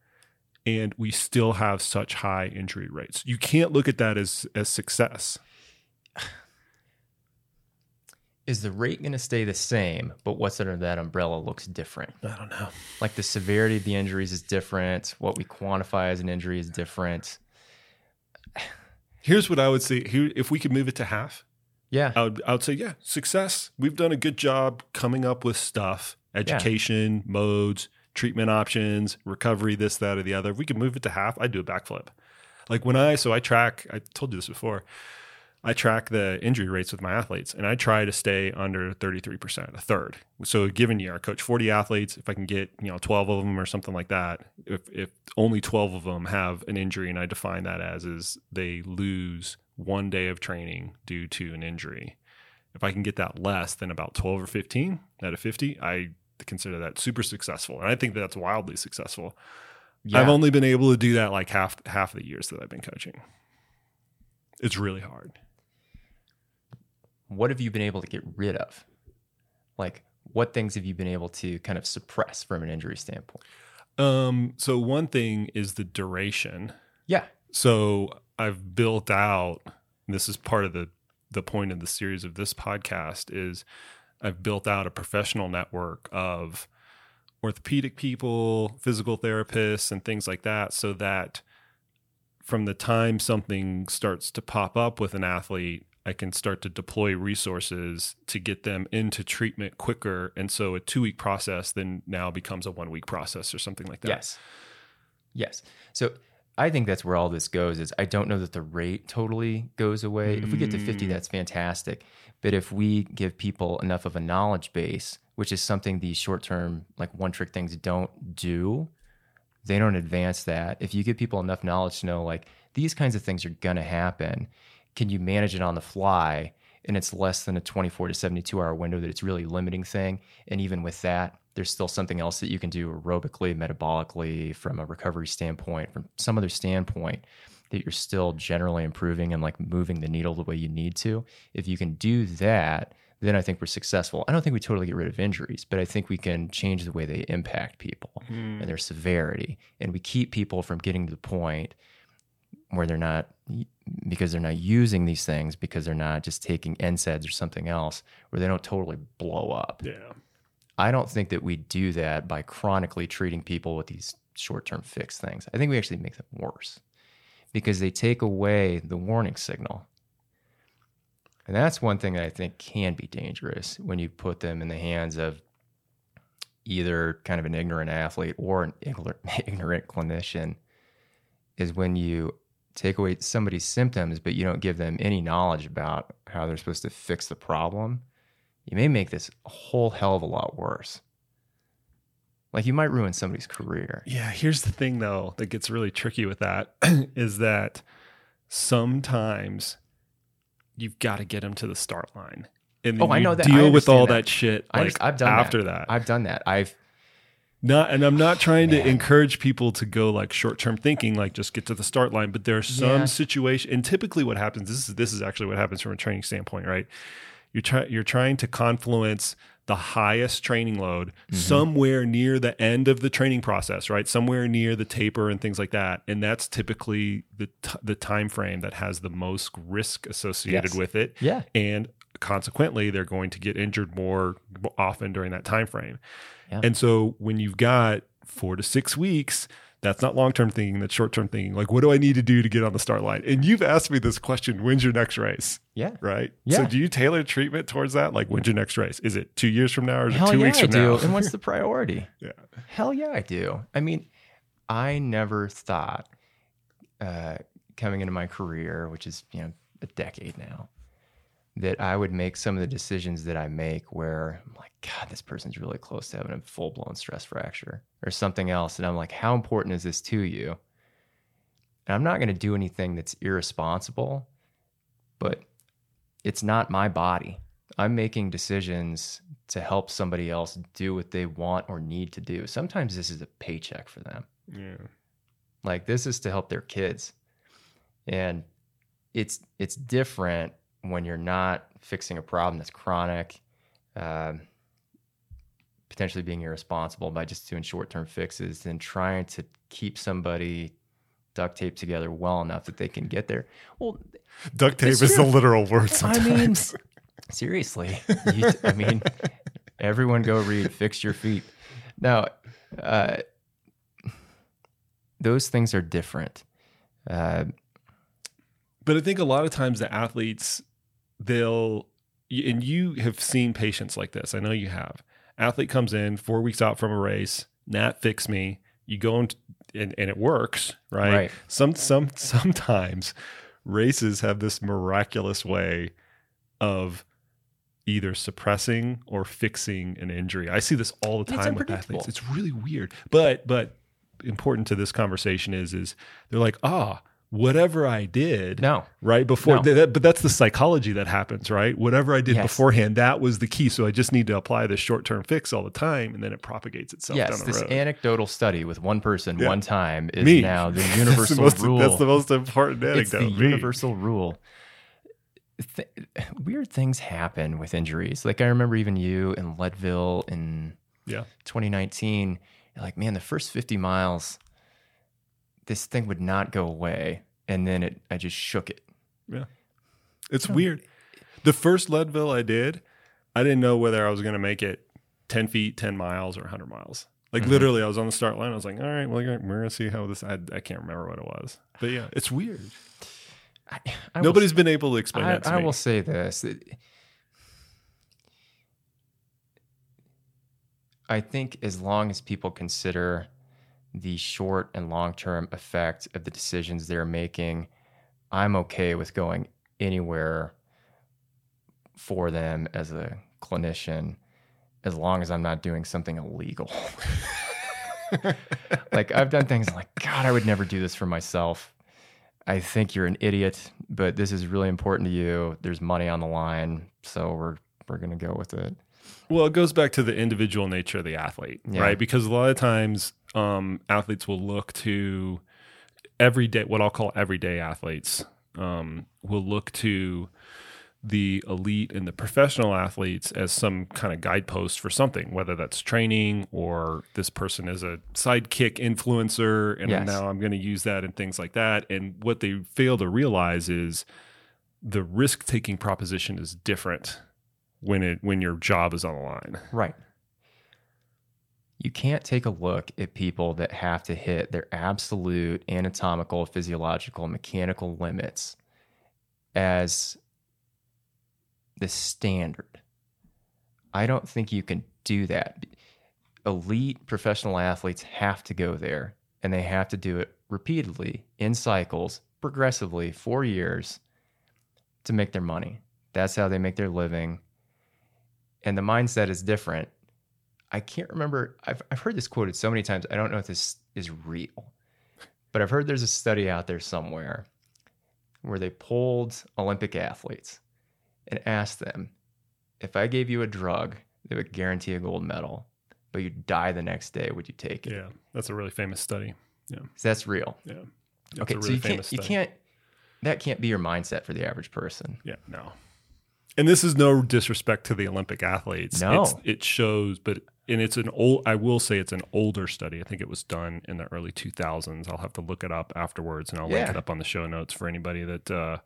and we still have such high injury rates. You can't look at that as as success. is the rate going to stay the same? But what's under that umbrella looks different. I don't know. Like the severity of the injuries is different. What we quantify as an injury is different. Here's what I would say. Here, if we could move it to half, Yeah. I would I would say yeah, success. We've done a good job coming up with stuff, education, modes, treatment options, recovery, this, that, or the other. If we could move it to half, I'd do a backflip. Like when I so I track. I told you this before. I track the injury rates with my athletes, and I try to stay under thirty three percent, a third. So a given year, I coach forty athletes. If I can get you know twelve of them or something like that, if if only twelve of them have an injury, and I define that as is they lose one day of training due to an injury. If I can get that less than about twelve or fifteen out of fifty, I consider that super successful, and I think that's wildly successful. yeah. I've only been able to do that like half half the years that I've been coaching. It's really hard. What have you been able to get rid of? Like, what things have you been able to kind of suppress from an injury standpoint? Um, so one thing is the duration. Yeah. So I've built out. This is part of the the point of the series of this podcast is I've built out a professional network of orthopedic people, physical therapists, and things like that, so that from the time something starts to pop up with an athlete, I can start to deploy resources to get them into treatment quicker. And so a two week process then now becomes a one week process or something like that. Yes. Yes. So I think that's where all this goes is I don't know that the rate totally goes away. If we get to 50, mm. that's fantastic. But if we give people enough of a knowledge base, which is something these short term, like one trick things don't do, they don't advance that. If you give people enough knowledge to know, like, these kinds of things are going to happen, can you manage it on the fly? And it's less than a 24 to 72 hour window that it's really limiting thing. And even with that, there's still something else that you can do aerobically, metabolically, from a recovery standpoint, from some other standpoint that you're still generally improving and like moving the needle the way you need to. If you can do that, then I think we're successful. I don't think we totally get rid of injuries, but I think we can change the way they impact people mm. and their severity. And we keep people from getting to the point where they're not because they're not using these things because they're not just taking NSAIDs or something else where they don't totally blow up. Yeah. I don't think that we do that by chronically treating people with these short-term fix things. I think we actually make them worse because they take away the warning signal. And that's one thing that I think can be dangerous when you put them in the hands of either kind of an ignorant athlete or an ignorant clinician is when you take away somebody's symptoms, but you don't give them any knowledge about how they're supposed to fix the problem, you may make this a whole hell of a lot worse. Like you might ruin somebody's career. Yeah, here's the thing though that gets really tricky with that is that sometimes you've got to get them to the start line. And oh, I know that. Deal with all that, that shit like I've done after that. that. I've done that. I've not and i'm not trying Man. to encourage people to go like short-term thinking like just get to the start line but there are some yeah. situation and typically what happens this is this is actually what happens from a training standpoint right you're trying you're trying to confluence the highest training load mm-hmm. somewhere near the end of the training process right somewhere near the taper and things like that and that's typically the t- the time frame that has the most risk associated yes. with it yeah and consequently they're going to get injured more often during that time frame yeah. And so when you've got four to six weeks, that's not long term thinking, that's short term thinking. Like, what do I need to do to get on the start line? And you've asked me this question when's your next race? Yeah. Right. Yeah. So, do you tailor treatment towards that? Like, when's your next race? Is it two years from now or is Hell it two yeah, weeks from I do. now? and what's the priority? yeah. Hell yeah, I do. I mean, I never thought uh, coming into my career, which is, you know, a decade now, that I would make some of the decisions that I make where I'm like, God, this person's really close to having a full blown stress fracture or something else. And I'm like, how important is this to you? And I'm not going to do anything that's irresponsible, but it's not my body. I'm making decisions to help somebody else do what they want or need to do. Sometimes this is a paycheck for them. Yeah. Like this is to help their kids. And it's it's different when you're not fixing a problem that's chronic, um, potentially being irresponsible by just doing short term fixes and trying to keep somebody duct taped together well enough that they can get there. Well, duct tape is the literal word. Sometimes. I mean, seriously. You, I mean, everyone go read "Fix Your Feet." Now, uh, those things are different. Uh, but I think a lot of times the athletes they'll and you have seen patients like this. I know you have. Athlete comes in four weeks out from a race. Nat fix me. You go and, and, and it works, right? Right. Some some sometimes races have this miraculous way of either suppressing or fixing an injury. I see this all the time with athletes. It's really weird. But but important to this conversation is is they're like, ah, oh, whatever I did, no, right before, no. that, but that's the psychology that happens, right? Whatever I did yes. beforehand, that was the key. So I just need to apply this short term fix all the time, and then it propagates itself. Yes, this road. anecdotal study with one person yeah. one time is Me. now the universal that's the most, rule. That's the most important anecdote. It's the Me. universal rule. Th- weird things happen with injuries. Like I remember even you in Leadville in yeah 2019. Like, man, the first 50 miles this thing would not go away. and then it I just shook it. Yeah. It's weird. The first Leadville I did, I didn't know whether I was going to make it 10 feet, 10 miles, or 100 miles. Like Mhm. literally, I was on the start line. I was like, all right, well, we're going to see how this, I, I can't remember what it was. But yeah, it's weird. I, I will Nobody's been able to explain I, that to I me. will say this. It- I think as long as people consider the short and long term effect of the decisions they're making, I'm okay with going anywhere for them as a clinician as long as I'm not doing something illegal. like I've done things like, God, I would never do this for myself. I think you're an idiot, but this is really important to you. There's money on the line, so we're we're gonna go with it. Well, it goes back to the individual nature of the athlete, Yeah. right? Because a lot of times um, athletes will look to everyday, what I'll call everyday athletes, um, will look to the elite and the professional athletes as some kind of guidepost for something, whether that's training or this person is a sidekick influencer, and Yes. now I'm going to use that and things like that. And what they fail to realize is the risk taking proposition is different when it when your job is on the line. Right. You can't take a look at people that have to hit their absolute anatomical, physiological, mechanical limits as the standard. I don't think you can do that. Elite professional athletes have to go there and they have to do it repeatedly in cycles, progressively, for years to make their money. That's how they make their living. And the mindset is different. I can't remember. I've, I've heard this quoted so many times. I don't know if this is real, but I've heard there's a study out there somewhere where they polled Olympic athletes and asked them if I gave you a drug that would guarantee a gold medal, but you'd die the next day, would you take it? Yeah, that's a really famous study. Yeah, So that's real. Yeah. That's okay, a really so you famous can't, you can't, that can't be your mindset for the average person. Yeah, no. And this is no disrespect to the Olympic athletes. No. It's, it shows, but and it's an old. I will say it's an older study. I think it was done in the early 2000s. I'll have to look it up afterwards, and I'll link it up on the show notes for anybody that uh,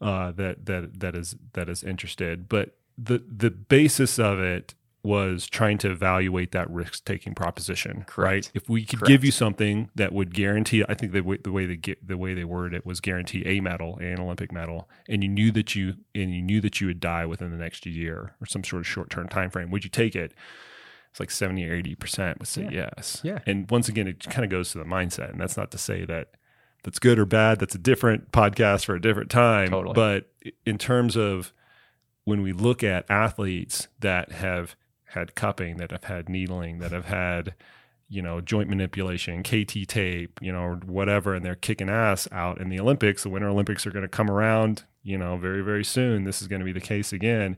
uh, that that that is that is interested. But the the basis of it was trying to evaluate that risk taking proposition. Correct. Right. If we could Correct. give you something that would guarantee, I think the way the way they get the way they worded it was guarantee a medal, an Olympic medal, and you knew that you and you knew that you would die within the next year or some sort of short term time frame. Would you take it? It's like seventy or eighty percent would say Yeah. yes. Yeah. And once again, it kind of goes to the mindset, and that's not to say that that's good or bad. That's a different podcast for a different time. Totally. But in terms of when we look at athletes that have had cupping, that have had needling, that have had, you know, joint manipulation, KT tape, you know, whatever, and they're kicking ass out in the Olympics. The Winter Olympics are going to come around, you know, very, very soon. This is going to be the case again.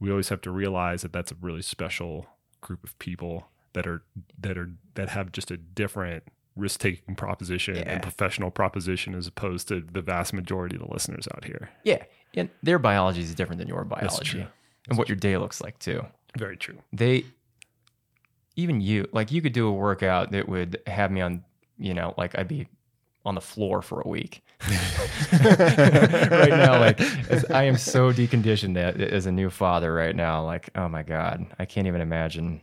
We always have to realize that that's a really special group of people that are that are that have just a different risk taking proposition Yeah. and professional proposition as opposed to the vast majority of the listeners out here. Yeah. And their biology is different than your biology true. and what your day looks like too. Very true. they even you like you could do a workout that would have me on you know like i'd be on the floor for a week right now like i am so deconditioned as a new father right now like oh my god i can't even imagine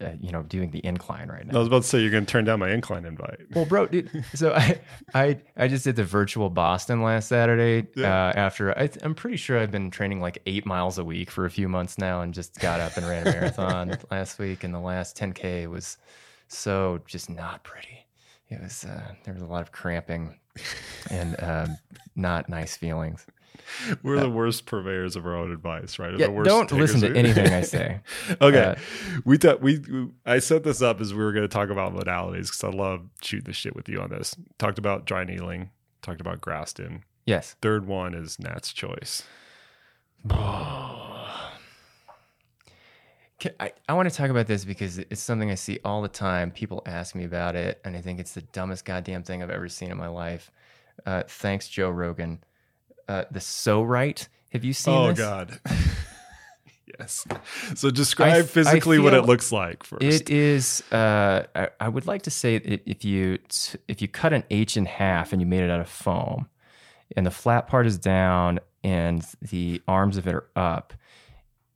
uh, you know doing the incline right now I was about to say you're going to turn down my incline invite. well, bro, dude. So I, I, I just did the virtual Boston last Saturday. Yeah. Uh, after I, I'm pretty sure I've been training like eight miles a week for a few months now, and just got up and ran a marathon last week. And the last 10k was so just not pretty. It was uh, there was a lot of cramping and um, not nice feelings. We're the worst purveyors of our own advice, right? Yeah, the worst don't listen to anything I say. okay, Uh, we thought we, we I set this up as we were going to talk about modalities because I love shooting the shit with you on this. Talked about dry needling, talked about Graston. Yes. Third one is Nat's choice. I, I want to talk about this because it's something I see all the time. People ask me about it, and I think it's the dumbest goddamn thing I've ever seen in my life. Uh, thanks, Joe Rogan. Uh, the Pso-Rite. Have you seen Oh this? God, yes. So describe physically what it looks like first. It is. Uh, I, I would like to say if you t- if you cut an H in half and you made it out of foam, and the flat part is down and the arms of it are up,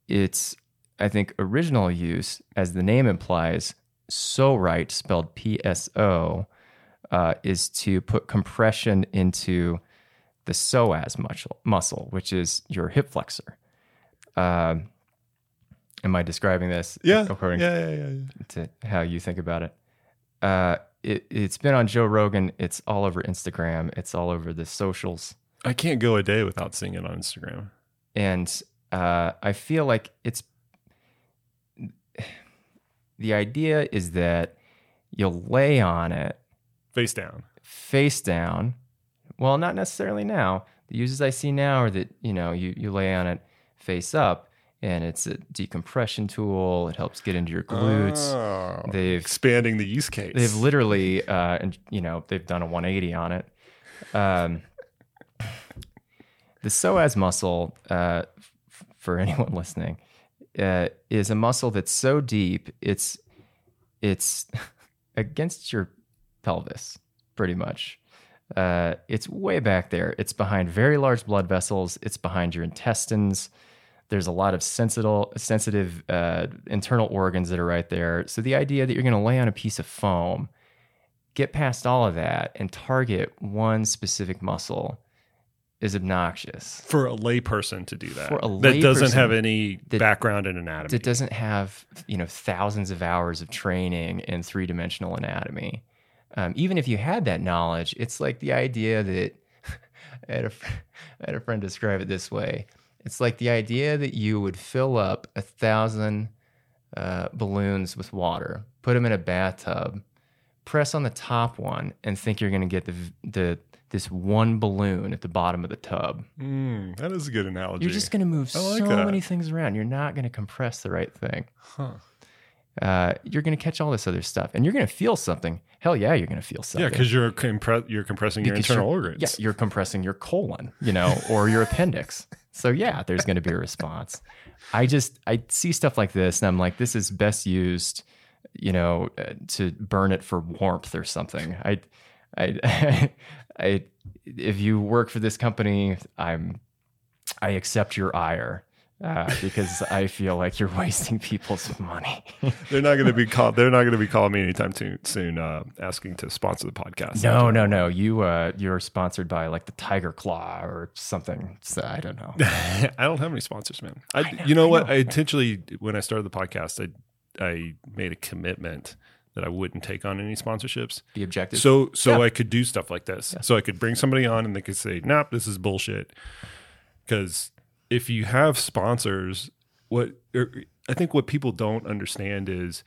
it's I think original use, as the name implies, Pso-Rite spelled P S O, uh, is to put compression into the psoas muscle, muscle, which is your hip flexor. Um, am I describing this yeah. according yeah, yeah, yeah, yeah. to how you think about it. Uh, it it's been on Joe Rogan. It's all over Instagram. It's all over the socials, I can't go a day without seeing it on Instagram. and uh, I feel like it's the idea is that you'll lay on it Face down. face down. Well, not necessarily now. The uses I see now are that you know you you lay on it face up, and it's a decompression tool. It helps get into your glutes. Oh, They've expanding the use case. They've literally, uh, and you know, they've done a 180 on it. Um, the psoas muscle, uh, f- for anyone listening, uh, is a muscle that's so deep it's it's against your pelvis, pretty much. Uh, it's way back there. It's behind very large blood vessels. It's behind your intestines. There's a lot of sensitive, sensitive uh, internal organs that are right there. So the idea that you're going to lay on a piece of foam, get past all of that, and target one specific muscle is obnoxious. for a layperson to do that. For a that doesn't have any that- background in anatomy. It doesn't have you know thousands of hours of training in three dimensional anatomy. Um, even if you had that knowledge, it's like the idea that I, had a, had a friend describe it this way. It's like the idea that you would fill up a thousand uh, balloons with water, put them in a bathtub, press on the top one, and think you're going to get the the this one balloon at the bottom of the tub. Mm, that is a good analogy. You're just going to move like so that. many things around. You're not going to compress the right thing. Huh. Uh, you're going to catch all this other stuff, and you're going to feel something. Hell yeah, you're going to feel something. Yeah, because you're compre- you're compressing your internal organs. Yeah, you're compressing your colon, you know, or your appendix. So yeah, there's going to be a response. I just I see stuff like this, and I'm like, this is best used, you know, uh, to burn it for warmth or something. I, I, I, if you work for this company, I'm, I accept your ire. Uh, because I feel like you're wasting people's money. They're not going to be call- They're not going to be calling me anytime too soon, uh, asking to sponsor the podcast. No, no, no. You uh you're sponsored by like the Tiger Claw or something. So I don't know. I don't have any sponsors, man. I, know, you know I what? know. I intentionally, when I started the podcast, I I made a commitment that I wouldn't take on any sponsorships. The objective. So so Yeah. I could do stuff like this. So I could bring somebody on and they could say, "Nope, this is bullshit." Because if you have sponsors, what er, I think what people don't understand is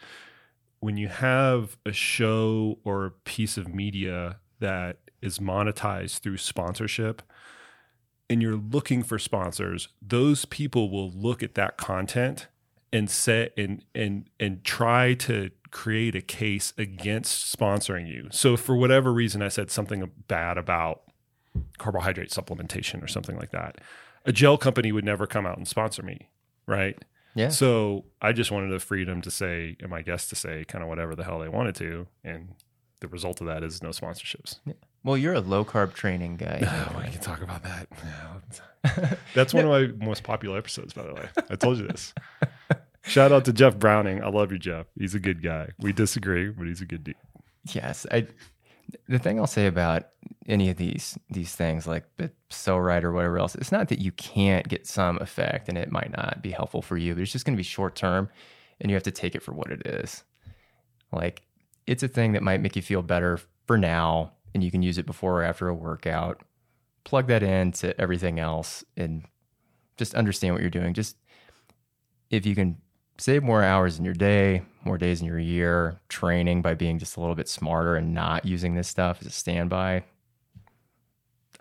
when you have a show or a piece of media that is monetized through sponsorship and you're looking for sponsors, those people will look at that content and set and and and try to create a case against sponsoring you. So for whatever reason I said something bad about carbohydrate supplementation or something like that. A gel company would never come out and sponsor me, right? yeah. So I just wanted the freedom to say, and my guests to say kind of whatever the hell they wanted to. And the result of that is no sponsorships. Well, you're a low carb training guy. Oh, we can talk about that. That's one of my most popular episodes, by the way. I told you this. Shout out to Jeff Browning. I love you, Jeff. He's a good guy. We disagree, but he's a good dude. yes. I the thing I'll say about any of these these things like the Pso-Rite or whatever else, it's not that you can't get some effect and it might not be helpful for you, but it's just gonna be short term and you have to take it for what it is. Like it's a thing that might make you feel better for now and you can use it before or after a workout. Plug that into everything else and just understand what you're doing. Just if you can save more hours in your day, more days in your year, training by being just a little bit smarter and not using this stuff as a standby.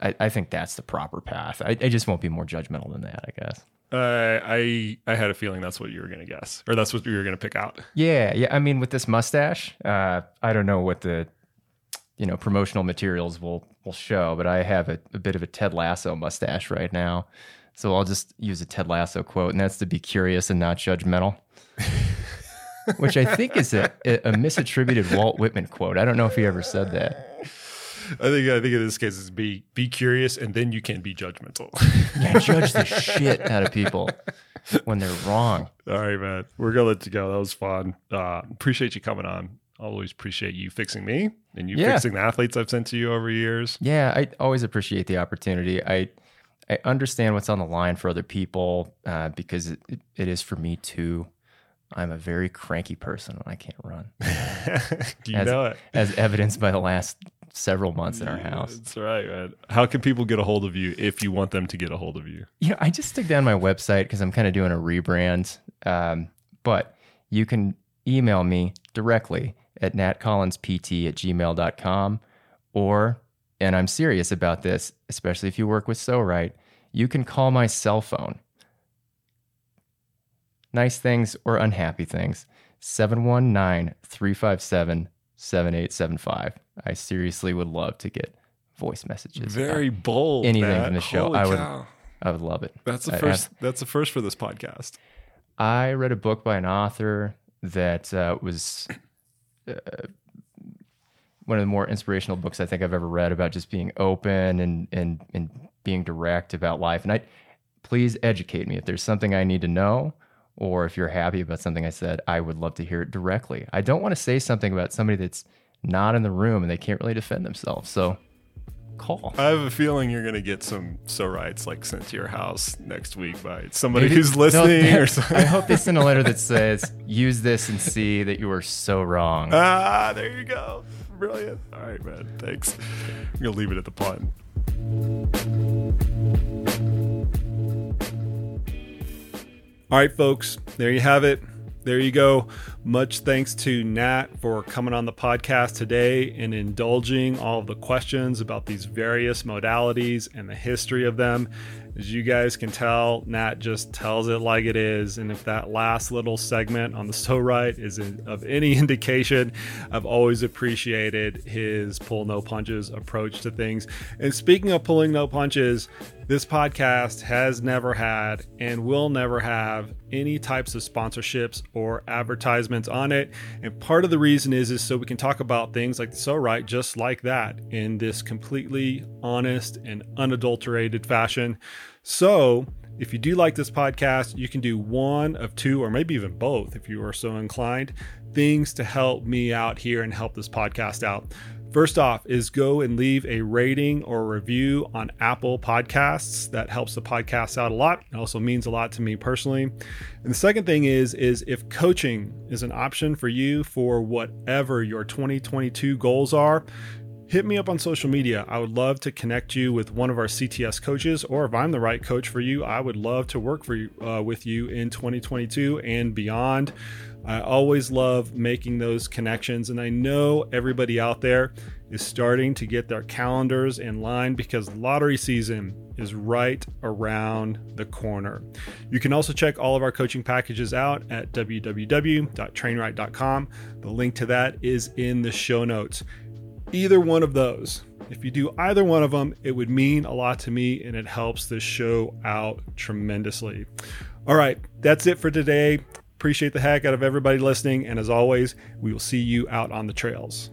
I, I think that's the proper path. I, I just won't be more judgmental than that, I guess. Uh, I I had a feeling that's what you were going to guess, or that's what you were going to pick out. Yeah, yeah. I mean, with this mustache, uh, I don't know what the you know promotional materials will will show, but I have a, a bit of a Ted Lasso mustache right now. So I'll just use a Ted Lasso quote, and that's to be curious and not judgmental. Which I think is a, a misattributed Walt Whitman quote. I don't know if he ever said that. I think I think in this case is be be curious and then you can be judgmental. yeah, judge the shit out of people when they're wrong. All right, man. We're gonna let you go. That was fun. Uh, appreciate you coming on. Always appreciate you fixing me and you yeah. fixing the athletes I've sent to you over years. Yeah, I always appreciate the opportunity. I I understand what's on the line for other people uh, because it, it, is for me too. I'm a very cranky person when I can't run. Do you as, know it? As evidenced by the last several months in our house. That's right, man. How can people get a hold of you if you want them to get a hold of you? You know, I just stick down my website because I'm kind of doing a rebrand. Um, but you can email me directly at natcollinspt at gmail.com or, and I'm serious about this, especially if you work with Pso-Rite, you can call my cell phone. Nice things or unhappy things. 719 357 7875. I seriously would love to get voice messages. Very bold. Anything Matt. from the show. Holy I would cow. I would love it. That's the first I, that's the first for this podcast. I read a book by an author that uh, was uh, one of the more inspirational books I think I've ever read about just being open and and and being direct about life. And I please educate me if there's something I need to know or if you're happy about something I said, I would love to hear it directly. I don't want to say something about somebody that's not in the room and they can't really defend themselves. So call. I have a feeling you're going to get some Pso-Rites like sent to your house next week by somebody Maybe, who's listening no, or something. I hope they send a letter that says, use this and see that you are so wrong. Ah, there you go. Brilliant. All right, man. Thanks. I'm going to leave it at the pun. All right, folks, there you have it. There you go. Much thanks to Nat for coming on the podcast today and indulging all of the questions about these various modalities and the history of them. As you guys can tell, Nat just tells it like it is. And if that last little segment on the Pso-Rite is of any indication, I've always appreciated his pull no punches approach to things. And speaking of pulling no punches, this podcast has never had and will never have any types of sponsorships or advertisements on it. And part of the reason is is so we can talk about things like the Pso-Rite just like that in this completely honest and unadulterated fashion. So, if you do like this podcast, you can do one of two or maybe even both if you are so inclined things to help me out here and help this podcast out. First off, is go and leave a rating or review on Apple Podcasts. That helps the podcast out a lot. It also means a lot to me personally. And the second thing is is if coaching is an option for you for whatever your 2022 goals are, hit me up on social media. I would love to connect you with one of our CTS coaches, or if I'm the right coach for you, I would love to work for you uh, with you in 2022 and beyond. I always love making those connections, and I know everybody out there is starting to get their calendars in line because lottery season is right around the corner. You can also check all of our coaching packages out at www.trainright.com. The link to that is in the show notes. Either one of those, if you do either one of them, it would mean a lot to me and it helps this show out tremendously. All right, that's it for today. Appreciate the heck out of everybody listening. And as always, we will see you out on the trails.